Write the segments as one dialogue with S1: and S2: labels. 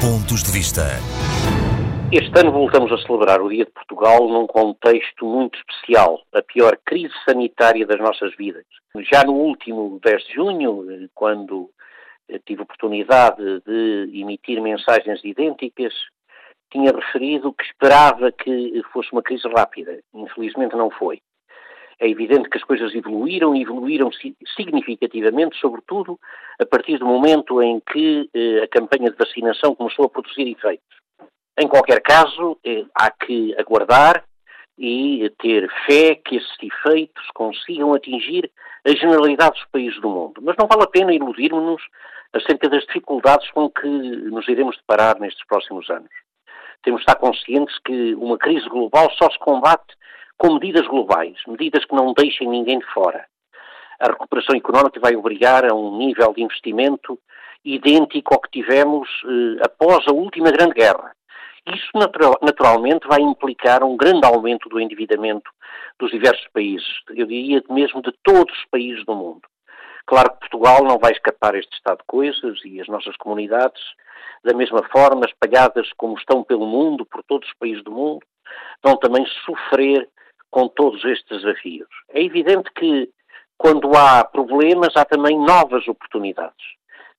S1: Pontos de Vista.
S2: Este ano voltamos a celebrar o Dia de Portugal num contexto muito especial, a pior crise sanitária das nossas vidas. Já no último 10 de junho, quando tive oportunidade de emitir mensagens idênticas, tinha referido que esperava que fosse uma crise rápida. Infelizmente não foi. É evidente que as coisas evoluíram e evoluíram significativamente, sobretudo a partir do momento em que eh, a campanha de vacinação começou a produzir efeitos. Em qualquer caso, eh, há que aguardar e ter fé que esses efeitos consigam atingir a generalidade dos países do mundo. Mas não vale a pena iludirmos-nos acerca das dificuldades com que nos iremos deparar nestes próximos anos. Temos de estar conscientes que uma crise global só se combate com medidas globais, medidas que não deixem ninguém de fora. A recuperação económica vai obrigar a um nível de investimento idêntico ao que tivemos eh, após a última grande guerra. Isso natural, naturalmente vai implicar um grande aumento do endividamento dos diversos países, eu diria mesmo de todos os países do mundo. Claro que Portugal não vai escapar a este estado de coisas e as nossas comunidades, da mesma forma, espalhadas como estão pelo mundo, por todos os países do mundo, vão também sofrer com todos estes desafios. É evidente que quando há problemas há também novas oportunidades,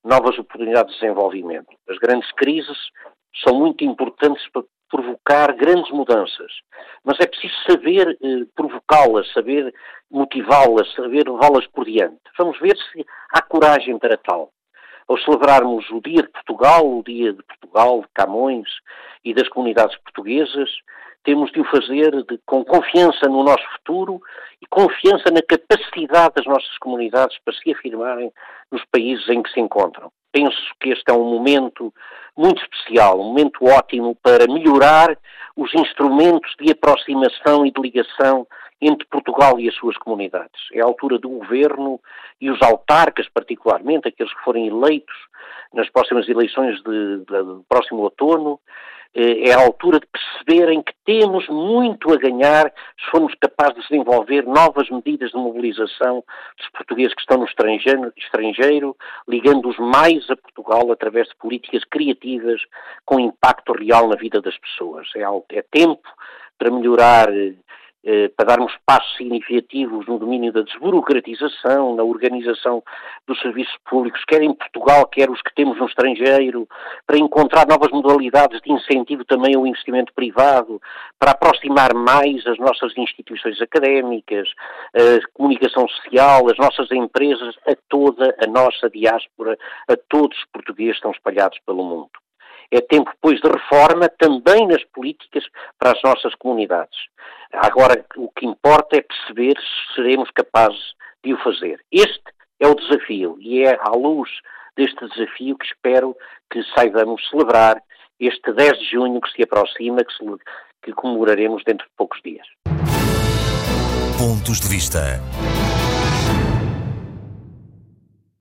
S2: novas oportunidades de desenvolvimento. As grandes crises são muito importantes para provocar grandes mudanças, mas é preciso saber eh, provocá-las, saber motivá-las, saber levá-las por diante. Vamos ver se há coragem para tal. Ao celebrarmos o Dia de Portugal, o Dia de Portugal, de Camões e das comunidades portuguesas, temos de o fazer de, com confiança no nosso futuro e confiança na capacidade das nossas comunidades para se afirmarem nos países em que se encontram. Penso que este é um momento muito especial, um momento ótimo para melhorar os instrumentos de aproximação e de ligação entre Portugal e as suas comunidades. É a altura do governo e os autarcas, particularmente, aqueles que forem eleitos nas próximas eleições de, de, de próximo outono, eh, é a altura de perceberem que temos muito a ganhar se formos capazes de desenvolver novas medidas de mobilização dos portugueses que estão no estrangeiro, estrangeiro ligando-os mais a Portugal através de políticas criativas com impacto real na vida das pessoas. É, é tempo para melhorar eh, para darmos passos significativos no domínio da desburocratização, na organização dos serviços públicos, quer em Portugal, quer os que temos no estrangeiro, para encontrar novas modalidades de incentivo também ao investimento privado, para aproximar mais as nossas instituições académicas, a comunicação social, as nossas empresas, a toda a nossa diáspora, a todos os portugueses que estão espalhados pelo mundo. É tempo, pois, de reforma também nas políticas para as nossas comunidades. Agora, o que importa é perceber se seremos capazes de o fazer. Este é o desafio e é à luz deste desafio que espero que saibamos celebrar este 10 de junho que se aproxima, que, se, que comemoraremos dentro de poucos dias.
S1: Pontos de vista.